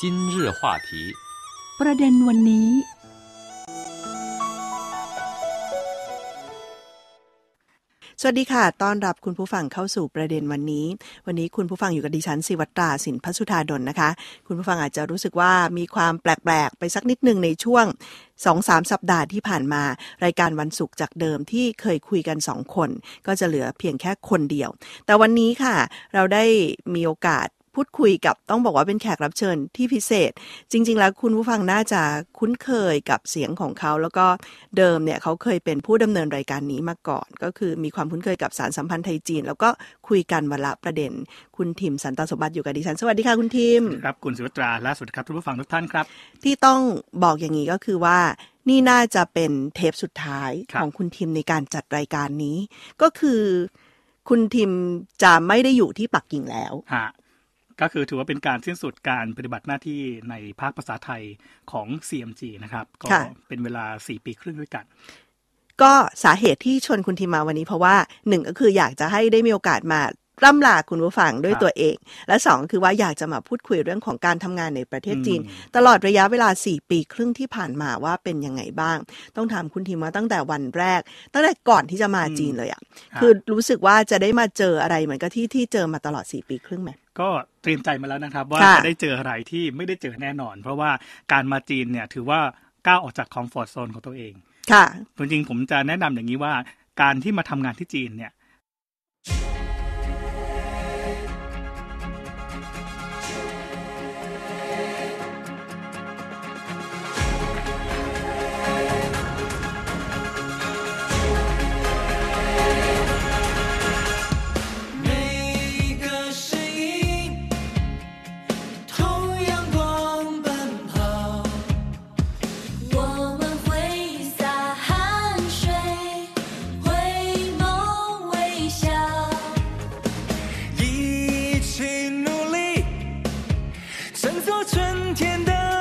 今日话题 ประเด็นวันนี้ สวัสดีค่ะ ต้อนรับคุณผู้ฟังเข้าสู่ประเด็นวันนี้ วันนี้คุณผู้ฟังอยู่กับดิฉันสิวัตราสินพัสุธาดลนะคะ คุณผู้ฟังอาจจะรู้สึกว่ามีความแปลกๆ ไปสักนิดหนึ่งในช่วง 2-3 สัปดาห์ที่ผ่านมา รายการวันศุกร์จากเดิมที่เคยคุยกันสองคน ก็จะเหลือเพียงแค่คนเดียว แต่วันนี้ค่ะ เราได้มีโอกาส พูดคุยกับต้องบอกว่าเป็นแขกรับเชิญที่พิเศษ จริง ๆ แล้วคุณผู้ฟังน่าจะคุ้นเคยกับเสียงของเขา แล้วก็เดิมเนี่ยเขาเคยเป็นผู้ดำเนินรายการนี้มาก่อน ก็คือมีความคุ้นเคยกับสารสัมพันธ์ไทยจีน แล้วก็คุยกันวันละประเด็น คุณทิมสันตสมบัติอยู่กับดิฉันสวัสดีค่ะคุณทิมครับคุณสุวัตราและสวัสดีครับทุกผู้ฟังทุกท่านครับ ที่ต้องบอกอย่างนี้ก็คือว่านี่น่าจะเป็นเทปสุดท้ายครับของคุณทิมในการจัดรายการนี้ ก็คือคุณทิมจะไม่ได้อยู่ที่ปักกิ่งแล้วฮะ ก็คือถือว่าเป็นการสิ้นสุดการปฏิบัติหน้าที่ในภาคภาษาไทยของ CMG นะครับ ก็ค่ะเป็นเวลา 4 ปีครึ่งด้วยกัน ก็สาเหตุที่ชวนคุณทิมมาวันนี้เพราะว่าหนึ่งก็คืออยากจะให้ได้มีโอกาสมา ร่ำลาคุณผู้ฟังด้วยครับตัวเอง และสองคือว่าอยากจะมาพูดคุยเรื่องของการทำงานในประเทศจีนอืมตลอดระยะเวลา 4 ปีครึ่งที่ผ่านมาว่าเป็นยังไงบ้าง ต้องถามคุณทิมว่าตั้งแต่วันแรก ตั้งแต่ก่อนที่จะมาจีนเลยอะ่ะฮะคือรู้สึกว่าจะได้มาเจออะไรเหมือนกับที่ที่เจอมาตลอด 4 ปีครึ่งไหมก็เตรียมใจมาแล้วนะครับ ว่าค่ะจะได้เจออะไรที่ไม่ได้เจอแน่นอน เพราะว่าการมาจีนเนี่ยถือว่าก้าวออกจากคอมฟอร์ทโซนของตัวเอง ค่ะจริงๆผมจะแนะนำอย่างนี้ว่าการที่มาทำงานที่จีนเนี่ย 做春天的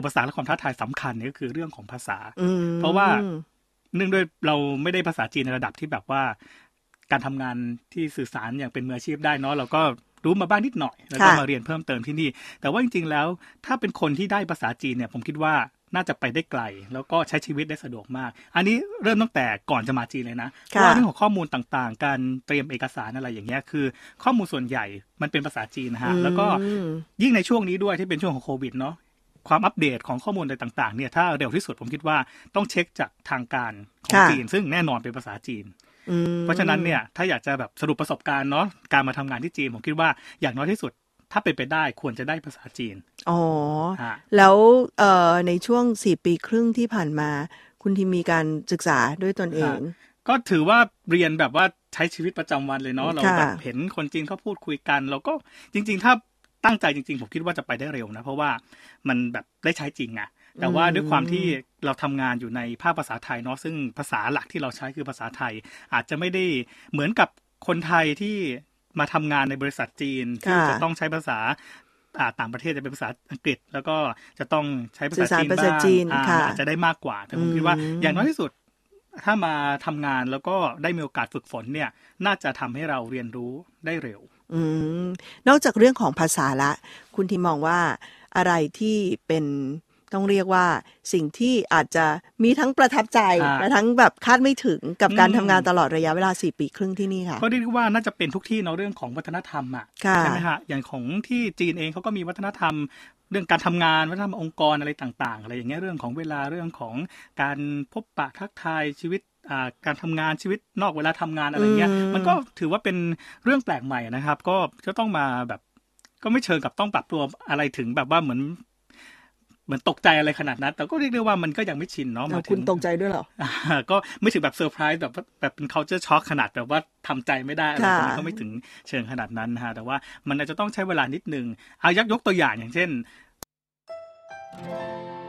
อุปสรรคและความท้าทายสำคัญเนี่ยก็คือเรื่องของภาษาอืมเพราะว่าเนื่องด้วยเราไม่ได้ภาษาจีนในระดับที่แบบว่า การทำงานที่สื่อสารอย่างเป็นมืออาชีพได้เนาะเราก็รู้มาบ้างนิดหน่อย แล้วก็ค่ะมาเรียนเพิ่มเติมที่นี่ แต่ว่าจริงๆแล้ว ถ้าเป็นคนที่ได้ภาษาจีนเนี่ย ผมคิดว่าน่าจะไปได้ไกล แล้วก็ใช้ชีวิตได้สะดวกมาก อันนี้เริ่มตั้งแต่ก่อนจะมาจีนเลยนะเพราะว่าเรื่องของข้อมูลต่างๆ การเตรียมเอกสารอะไรอย่างเงี้ยคือ ข้อมูลส่วนใหญ่มันเป็นภาษาจีนนะฮะแล้วก็อืมยิ่งในช่วงนี้ด้วยที่เป็นช่วงของโควิดเนาะ ความอัปเดตของข้อมูลอะไรต่างๆเนี่ยถ้าเร็วที่สุดผมคิดว่าต้องเช็คจากทางการของค่ะจีน ซึ่งแน่นอนเป็นภาษาจีนอืมเพราะฉะนั้นเนี่ยถ้าอยากจะแบบสรุปประสบการณ์เนาะการมาทำงานที่จีนผมคิดว่าอย่างน้อยที่สุดถ้าเป็นไปได้ควรจะได้ภาษาจีน อ๋อฮะแล้วเอ่อในช่วงสี่ปีครึ่งที่ผ่านมา คุณทีมีการศึกษาด้วยตนเอง ก็ถือว่าเรียนแบบว่าใช้ชีวิตประจำวันเลยเนาะเราค่ะแบบเห็นคนจีนเขาพูดคุยกัน เราก็จริง ๆ ถ้า ตั้งใจจริงๆ ผมคิดว่าจะไปได้เร็วนะ เพราะว่ามันแบบได้ใช้จริงอะแต่ว่าด้วยความที่เราทำงานอยู่ในภาคภาษาไทยเนาะซึ่งภาษาหลักที่เราใช้คือภาษาไทย อาจจะไม่ได้เหมือนกับคนไทยที่มาทำงานในบริษัทจีนที่ค่ะจะต้องใช้ภาษาอ่าต่างประเทศจะเป็นภาษาอังกฤษ แล้วก็จะต้องใช้ภาสื่ษาอสารจีนภาษาบ้างจีนอ่าค่ะอาจจะได้มากกว่า แต่ผมคิดว่าอืมอย่างน้อยที่สุดถ้ามาทำงานแล้วก็ได้มีโอกาสฝึกฝนเนี่ย น่าจะทำให้เราเรียนรู้ได้เร็ว อืมนอกจากเรื่องของภาษาละ คุณทีมองว่าอะไรที่เป็นต้องเรียกว่าสิ่งที่อาจจะมีทั้งประทับใจอ่าและทั้งแบบคาดไม่ถึงกับการอืมทำงานตลอดระยะเวลาสี่ปีครึ่งที่นี่ค่ะก็เรียกว่าน่าจะเป็นทุกที่เนาะเรื่องของวัฒนธรรมอะค่ะใช่ไหมฮะอย่างของที่จีนเองเขาก็มีวัฒนธรรมเรื่องการทำงานวัฒนธรรมองค์กรอะไรต่าง ๆ อะไรอย่างเงี้ยเรื่องของเวลาเรื่องของการพบปะทักทายชีวิตอ่า การทำงานชีวิตนอกเวลาทำงานอะไรเงี้ยอืมมันก็ถือว่าเป็นเรื่องแปลกใหม่นะครับ ก็จะต้องมาแบบก็ไม่เชิงกับต้องปรับตัวอะไรถึงแบบว่าเหมือนเหมือนตกใจอะไรขนาดนั้น แต่ก็เรียกได้ว่ามันก็ยังไม่ชินเนาะเอามาถึงคุณตกใจด้วยเหรออ่าก็ไม่ถึงแบบเซอร์ไพรส์แบบว่าแบบเป็น culture shock ขนาดแบบว่าทำใจไม่ได้อะไรค่ะแบบนี้ก็ไม่ถึงเชิงขนาดนั้นนะฮะ แต่ว่ามันอาจจะต้องใช้เวลานิดนึงเอายักยกตัวอย่างอย่างเช่น我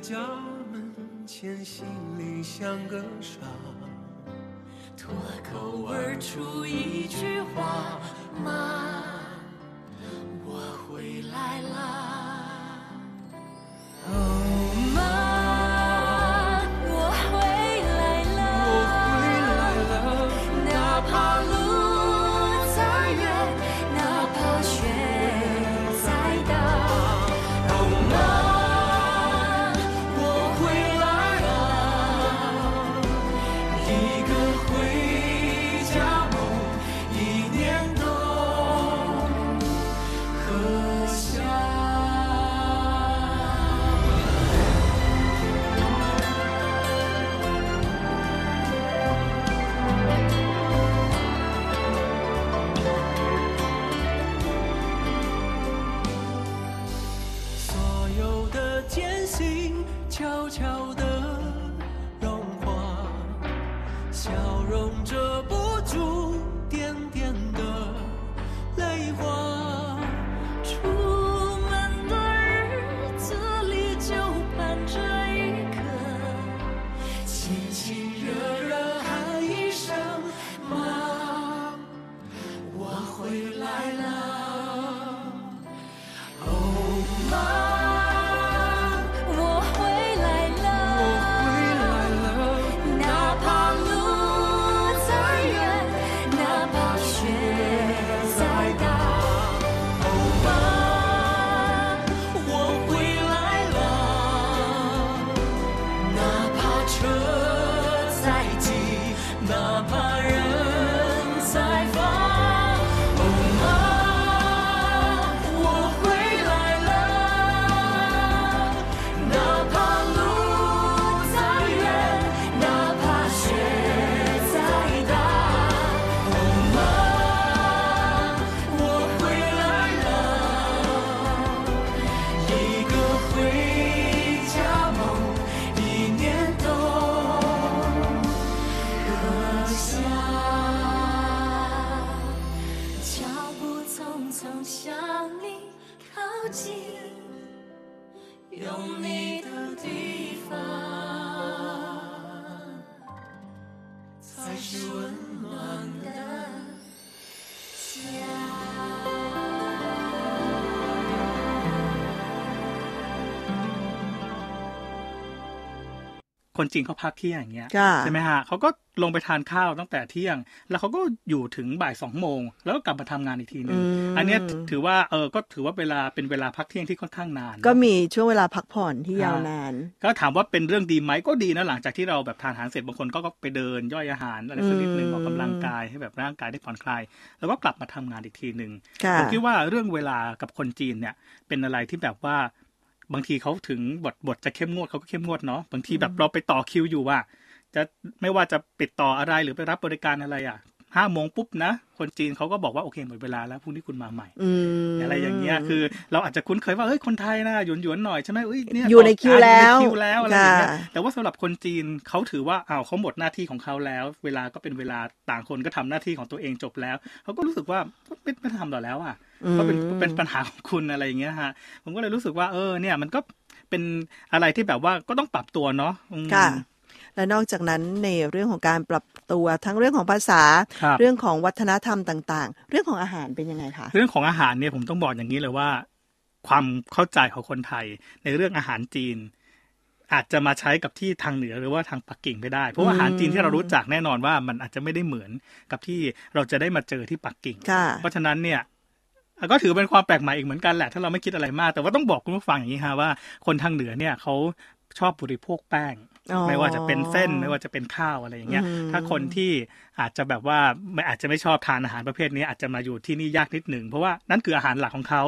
家门前，心里像个傻。脱口而出一句话： คนจีนเขาพักเที่ยงอย่างเงี้ยค่ะใช่ไหมฮะเขาก็ลงไปทานข้าวตั้งแต่เที่ยง แล้วเขาก็อยู่ถึงบ่ายสองโมง แล้วก็กลับมาทำงานอีกทีหนึงอืมอันเนี้ยถือว่าเออก็ถือว่าเวลาเป็นเวลาพักเที่ยงที่ค่อนข้างนาน ก็มีช่วงเวลาพักผ่อนที่ยาวนาน ก็ถามว่าเป็นเรื่องดีไหมก็ดีนะหลังจากที่เราแบบทานอาหารเสร็จบางคนก็ก็ไปเดินย่อยอาหารอะไรสักนิดนึงอืมออกกำลังกายให้แบบร่างกายได้ผ่อนคลาย แล้วก็กลับมาทำงานอีกทีหนึ่งค่ะผมคิดว่าเรื่องเวลากับคนจีนเนี่ยเป็นอะไรที่แบบว่า บางทีเขาถึงบทบทจะเข้มงวดเขาก็เข้มงวดเนาะบางทีแบบเราไปต่อคิวอยู่ว่าจะไม่ว่าจะปิดต่ออะไรหรือไปรับบริการอะไรอะ ห้าโมงปุ๊บนะ คนจีนเขาก็บอกว่าโอเคหมดเวลาแล้วพรุ่งนี้คุณมาใหม่อืมอะไรอย่างเงี้ยคือ เราอาจจะคุ้นเคยว่าเฮ้ยคนไทยนะหยวนหยวนๆหน่อยใช่ไหมเอ้ยเนี่ยอยู่ในคิวแล้วอยู่ในคิวแล้วอะไรอย่างเงี้ยค่ะแต่ว่าสำหรับคนจีนเขาถือว่าอ้าวเขาหมดหน้าที่ของเขาแล้ว เวลาก็เป็นเวลาต่างคนก็ทำหน้าที่ของตัวเองจบแล้วเขาก็รู้สึกว่าก็ไม่ไม่ทำต่อแล้วอะก็เป็นเป็นปัญหาของคุณอะไรอย่างเงี้ยฮะผมก็เลยรู้สึกว่าเออเนี่ยมันก็เป็นอะไรที่แบบว่าก็ต้องปรับตัวเนาะอืมค่ะ และนอกจากนั้นในเรื่องของการปรับตัวทั้งเรื่องของภาษาครับเรื่องของวัฒนธรรมต่าง ๆ เรื่องของอาหารเป็นยังไงคะเรื่องของอาหารเนี่ยผมต้องบอกอย่างนี้เลยว่า ความเข้าใจของคนไทยในเรื่องอาหารจีน อาจจะมาใช้กับที่ทางเหนือหรือว่าทางปักกิ่งไม่ได้ เพราะว่าอาหารจีนที่เรารู้จักแน่นอนว่ามันอาจจะไม่ได้เหมือนกับที่เราจะได้มาเจอที่ปักกิ่งค่ะเพราะฉะนั้นเนี่ยก็ถือเป็นความแปลกใหม่อีกเหมือนกันแหละ ถ้าเราไม่คิดอะไรมาก แต่ว่าต้องบอกคุณผู้ฟังอย่างนี้ฮะว่าคนทางเหนือเนี่ยเขาชอบบริโภคแป้งอ๋อ ไม่ว่าจะเป็นเส้นไม่ว่าจะเป็นข้าวอะไรอย่างเงี้ยอืมถ้าคนที่อาจจะแบบว่าไม่อาจจะไม่ชอบทานอาหารประเภทนี้ อาจจะมาอยู่ที่นี่ยากนิดหนึ่งเพราะว่านั่นคืออาหารหลักของเขา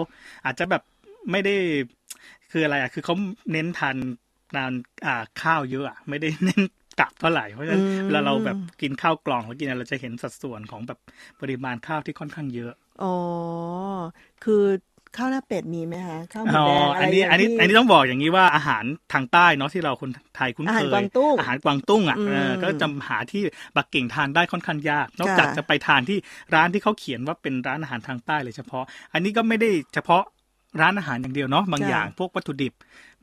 อาจจะแบบไม่ได้คืออะไรอะคือเขาเน้นทานนานอ่าข้าวเยอะอะไม่ได้เน้นกลับเท่าไหร่เพราะฉะนั้นอืมเวลาเราแบบกินข้าวกล่องแล้วกินอะไรเราจะเห็นสัดส่วนของแบบปริมาณข้าวที่ค่อนข้างเยอะอ๋อคือ ข้าวหน้าเป็ดมีไหมคะข้าวหมูอ๋อแดงอะไรอันนี้ย่างอันนี้ที่อันนี้ต้องบอกอย่างนี้ว่าอาหารทางใต้เนาะที่เราคนไทยคุ้นอาเคหารยกวางตุ้งอาหารกวางตุ้งอะอืมเออก็จะหาที่ปักกิ่งทานได้ค่อนข้างยาก นอกค่ะจากจะไปทานที่ร้านที่เขาเขียนว่าเป็นร้านอาหารทางใต้เลยเฉพาะ อันนี้ก็ไม่ได้เฉพาะร้านอาหารอย่างเดียวเนาะบางอย่างพวกวัตถุดิบ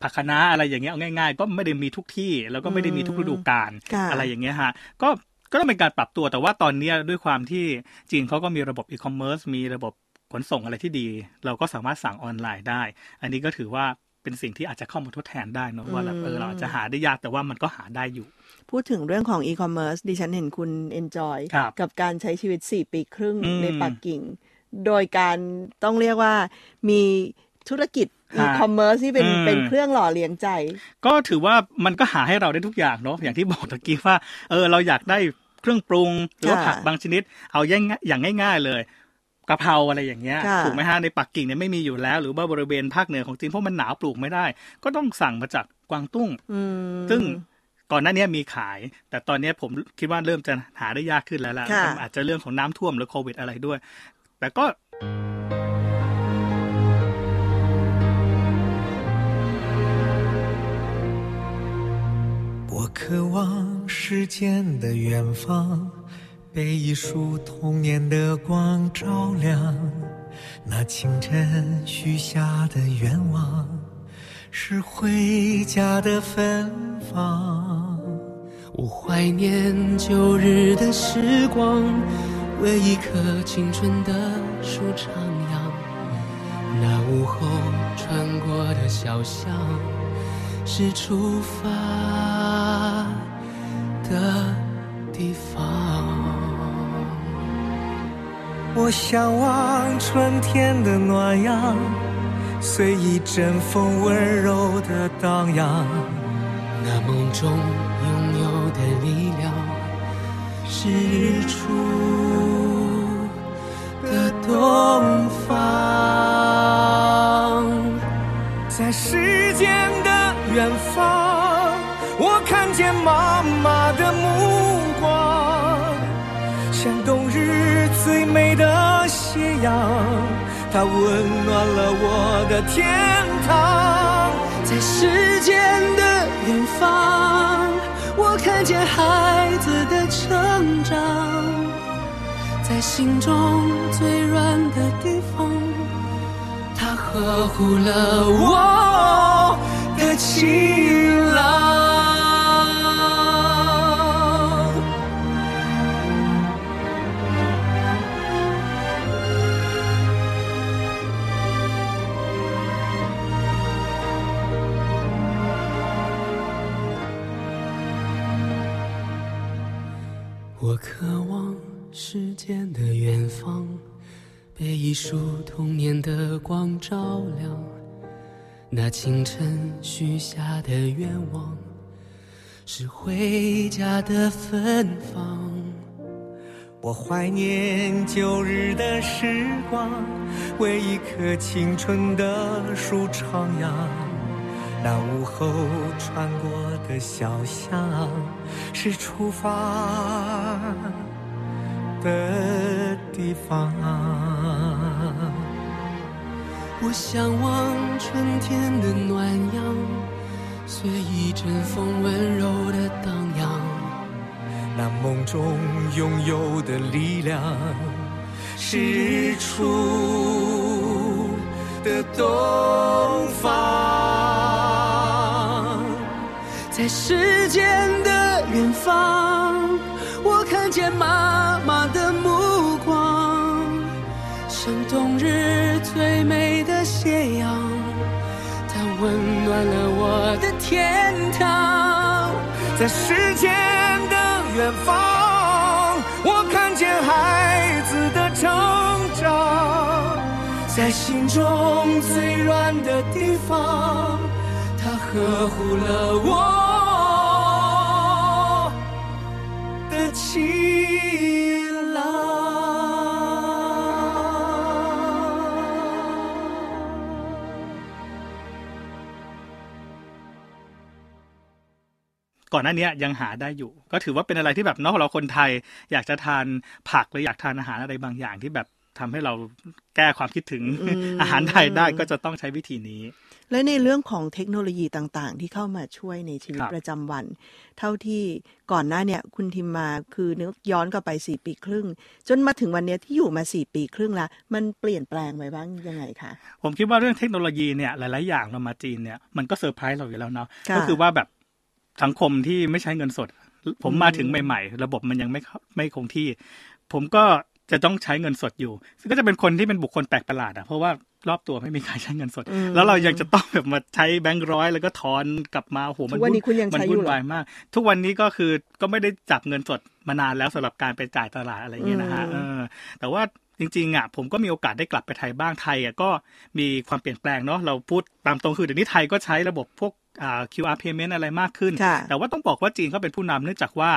ผักคะน้าอะไรอย่างเงี้ยเอาง่าย ๆ ก็ไม่ได้มีทุกที่แล้วก็ไม่ได้มีทุกฤดูกาลค่ะอะไรอย่างเงี้ยฮะก็ก็ต้องเป็นการปรับตัวแต่ว่าตอนเนี้ยด้วยความที่จีนเขาก็มีระบบอีคอมเมิร์ซมีระบบ ขนส่งอะไรที่ดี เราก็สามารถสั่งออนไลน์ได้ อันนี้ก็ถือว่าเป็นสิ่งที่อาจจะเข้ามาทดแทนได้เนอะว่าแบบเออเราอาจจะหาได้ยากแต่ว่ามันก็หาได้อยู่ พูดถึงเรื่องของอีคอมเมิร์ซดิฉันเห็นคุณ enjoy ครับกับการใช้ชีวิต 4 ปีครึ่งอืมในปักกิ่ง โดยการต้องเรียกว่ามีธุรกิจฮะอีคอมเมิร์ซที่เป็นอืมเป็นเครื่องหล่อเลี้ยงใจ ก็ถือว่ามันก็หาให้เราได้ทุกอย่างเนาะอย่างที่บอกตะกี้ว่าเออเราอยากได้เครื่องปรุงหรือว่าค่ะผักบางชนิด เอาอย่างง่ายอย่างง่ายๆเลย กะเพราอะไรอย่างเงี้ย ค่ะ ถูกไหมฮะในปักกิ่งเนี่ยไม่มีอยู่แล้ว หรือว่าบริเวณภาคเหนือของจีนเพราะมันหนาวปลูกไม่ได้ ก็ต้องสั่งมาจากกวางตุ้ง อืม ซึ่งก่อนหน้านี้มีขาย แต่ตอนนี้ผมคิดว่าเริ่มจะหาได้ยากขึ้นแล้วล่ะ ค่ะ อาจจะเรื่องของน้ำท่วมหรือโควิดอะไรด้วย แต่ก็ 我渴望时间的远方， 被一束童年的光照亮。那清晨许下的愿望，是回家的芬芳。我怀念旧日的时光，为一棵青春的树徜徉。那午后穿过的小巷，是出发的地方。我向往春天的暖阳，随一阵风温柔的荡漾。那梦中拥有的力量，是日出的东方。在时间的远方，我看见妈妈斜阳，它温暖了我的天堂。在时间的远方，我看见孩子的成长，在心中最软的地方，他呵护了我那清晨许下的愿望，是回家的芬芳。我怀念旧日的时光，为一棵青春的树徜徉。那午后穿过的小巷，是出发的地方。我向往春天的暖阳，随一阵风温柔的荡漾。那梦中拥有的力量，是日出的东方。在时间的远方，我看见妈妈的目光，像冬日最美，温暖了我的天堂。在时间的远方，我看见孩子的成长，在心中最软的地方，它呵护了我的情 ก่อนหน้านี้ยังหาได้อยู่ ก็ถือว่าเป็นอะไรที่แบบเนาะเราคนไทย อยากจะทานผักหรืออยากทานอาหารอะไรบางอย่างที่แบบทำให้เราแก้ความคิดถึงอืมอาหารไทยได้ก็จะต้องใช้วิธีนี้ และในเรื่องของเทคโนโลยีต่างๆ ที่เข้ามาช่วยในชีวิตครับประจำวัน เท่าที่ก่อนหน้าเนี่ยคุณทิมมาคือนึกย้อนกลับไปสี่ปีครึ่ง จนมาถึงวันเนี้ยที่อยู่มาสี่ปีครึ่งละมันเปลี่ยนแปลงไปบ้างยังไงคะผมคิดว่าเรื่องเทคโนโลยีเนี่ยหลายๆอย่างเรามาจีนเนี่ยมันก็เซอร์ไพรส์เราอยู่แล้วเนาะค่ะก็คือว่าแบบ สังคมที่ไม่ใช้เงินสด ผมมาถึงใหม่ ๆ ระบบมันยังไม่เข้าไม่คงที่ ผมก็จะต้องใช้เงินสดอยู่ ซึ่งก็จะเป็นคนที่เป็นบุคคลแปลกประหลาดอะเพราะว่ารอบตัวไม่มีใครใช้เงินสดอืมแล้วเรายังจะต้องแบบมาใช้แบงค์ร้อยแล้วก็ทอนกลับมาโอ้โหมัทุกวันนี้คุณยังมัใช้อยู่วุ่นเหรอวายมาก ทุกวันนี้ก็คือก็ไม่ได้จับเงินสดมานานแล้วสำหรับการไปจ่ายตลาดอะไรอย่างเงี้ยนะฮะอืมเออแต่ว่าจริงๆอะผมก็มีโอกาสได้กลับไปไทยบ้างไทยอะก็มีความเปลี่ยนแปลงเนาะเราพูดตามตรงคือเดี๋ยวนี้ไทยก็ใช้ระบบพวกอ่า QR payment อะไรมากขึ้นค่ะแต่ว่าต้องบอกว่าจีนเขาเป็นผู้นำเนื่องจากว่า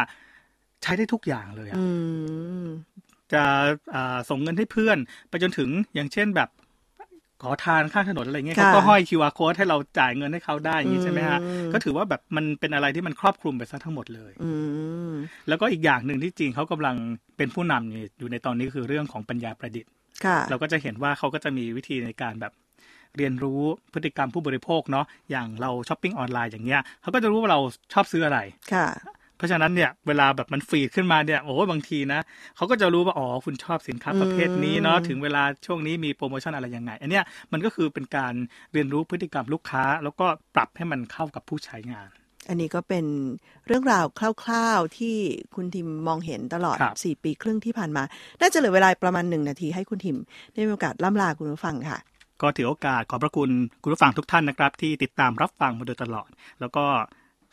ใช้ได้ทุกอย่างเลยอะอืมจะอ่าส่งเงินให้เพื่อน ไปจนถึงอย่างเช่นแบบขอทานข้างถนนอะไรเงี้ยค่ะเขาก็ห้อย QR code ให้เราจ่ายเงินให้เขาได้อย่างนี้ใช่ไหมฮะอืมก็ถือว่าแบบมันเป็นอะไรที่มันครอบคลุมไปซะทั้งหมดเลยอืมแล้วก็อีกอย่างหนึ่งที่จีนเขากำลังเป็นผู้นำอยู่ในตอนนี้คือเรื่องของปัญญาประดิษฐ์ค่ะเราก็จะเห็นว่าเขาก็จะมีวิธีในการแบบ เรียนรู้พฤติกรรมผู้บริโภคเนาะอย่างเราช้อปปิ้งออนไลน์อย่างเงี้ยเขาก็จะรู้ว่าเราชอบซื้ออะไรค่ะเพราะฉะนั้นเนี่ยเวลาแบบมันฟีดขึ้นมาเนี่ยโอ้ยบางทีนะเขาก็จะรู้ว่าอ๋อคุณชอบสินค้าประเภทนี้เนาะอืมถึงเวลาช่วงนี้มีโปรโมชั่นอะไรยังไงอันเนี้ยมันก็คือเป็นการเรียนรู้พฤติกรรมลูกค้า แล้วก็ปรับให้มันเข้ากับผู้ใช้งานอันนี้ก็เป็นเรื่องราวคร่าวๆที่คุณทิมมองเห็นตลอดครับสี่ปีครึ่งที่ผ่านมา น่าจะเหลือเวลาประมาณหนึ่งนาทีให้คุณทิมได้มีโอกาสล่ำลาคุณผู้ฟังค่ะ ก็ถือโอกาสขอบพระคุณคุณผู้ฟังทุกท่านนะครับ ที่ติดตามรับฟังมาโดยตลอด แล้วก็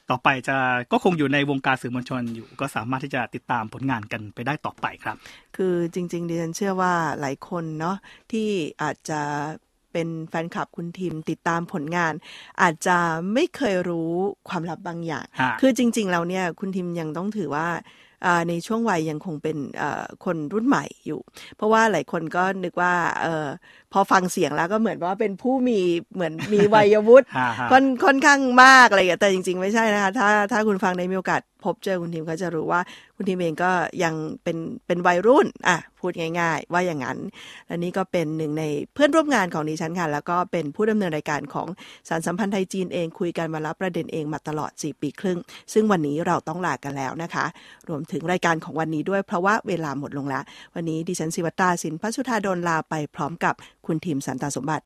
ต่อไปจะก็คงอยู่ในวงการสื่อมวลชนอยู่ ก็สามารถที่จะติดตามผลงานกันไปได้ต่อไปครับ คือจริงๆดิฉันเชื่อว่าหลายคนเนาะที่อาจจะเป็นแฟนคลับคุณทิมติดตามผลงาน อาจจะไม่เคยรู้ความลับบางอย่างฮะคือจริงๆแล้วเนี่ยคุณทิมยังต้องถือว่าอ่าในช่วงวัยยังคงเป็นเอ่อคนรุ่นใหม่อยู่ เพราะว่าหลายคนก็นึกว่าเออพอฟังเสียงแล้วก็เหมือนว่าเป็นผู้มีเหมือนมีวัยวุฒิฮะฮะค่อนค่อนข้างมากอะไรอย่างเงี้ยแต่จริง ๆ ไม่ใช่นะคะ ถ้าถ้าคุณฟังได้มีโอกาสพบเจอคุณทิมก็จะรู้ว่าคุณทิมเองก็ยังเป็นเป็นวัยรุ่นอะพูดง่าย ๆ ว่าอย่างนั้น และนี่ก็เป็นหนึ่งในเพื่อนร่วมงานของดิฉันค่ะ แล้วก็เป็นผู้ดำเนินรายการของสารสัมพันธ์ไทยจีนเองคุยกันมาแล้วประเด็นเองมาตลอด 4 ปีครึ่ง ซึ่งวันนี้เราต้องลากันแล้วนะคะ รวมถึงรายการของวันนี้ด้วยเพราะว่าเวลาหมดลงแล้ว วันนี้ดิฉันศิวัตราสินพัชุธาดลลาไปพร้อมกับคุณทีมสันตาสมบัติ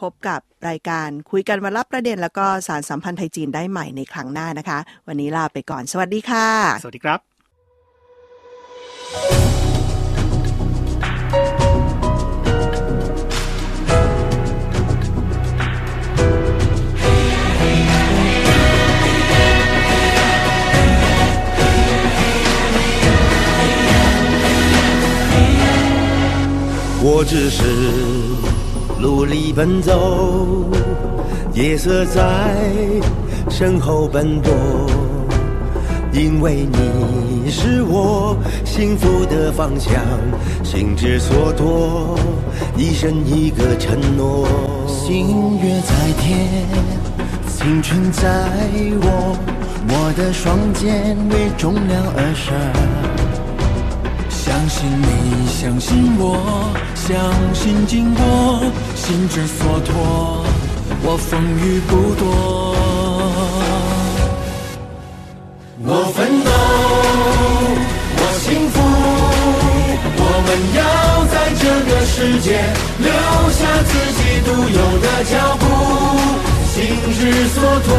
พบกับรายการคุยกันวันรับประเด็น แล้วก็สารสัมพันธ์ไทยจีนได้ใหม่ในครั้งหน้านะคะ วันนี้ลาไปก่อน สวัสดีค่ะ สวัสดีครับ 我只是努力奔走，夜色在身后奔波，因为你是我幸福的方向，心之所托，一生一个承诺。星月在天，青春在我，我的双肩为重量而生。相信你，相信我，相信经过，心之所托，我风雨不躲。我奋斗，我幸福，我们要在这个世界留下自己独有的脚步，心之所托，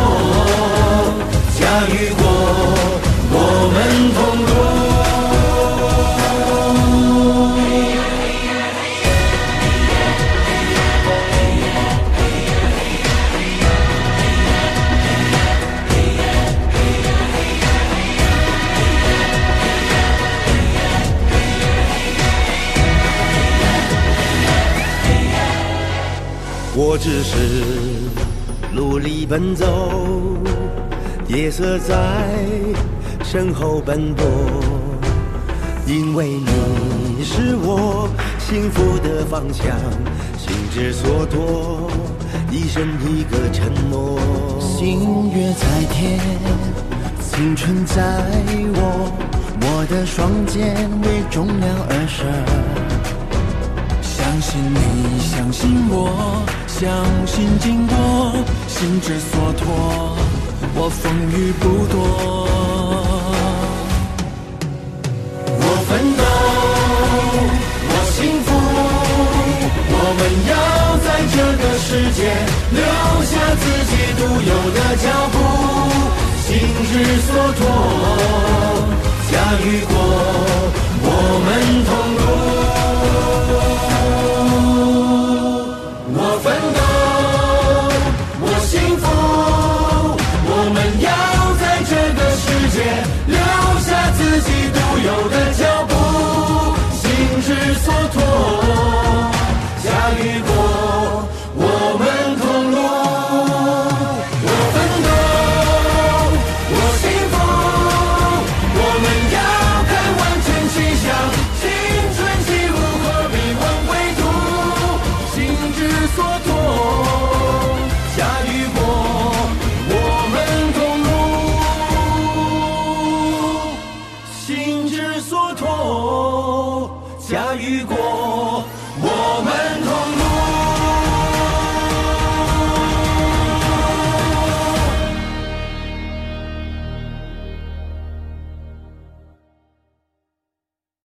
我只是努力奔走，夜色在身后奔波，因为你是我幸福的方向，心之所托，一生一个承诺。星月在天，青春在我，我的双肩为重量而生。相信你，相信我，相信经过，心之所托，我风雨不躲。我奋斗，我幸福，我们要在这个世界留下自己独有的脚步，心之所托，家与国，我们同路。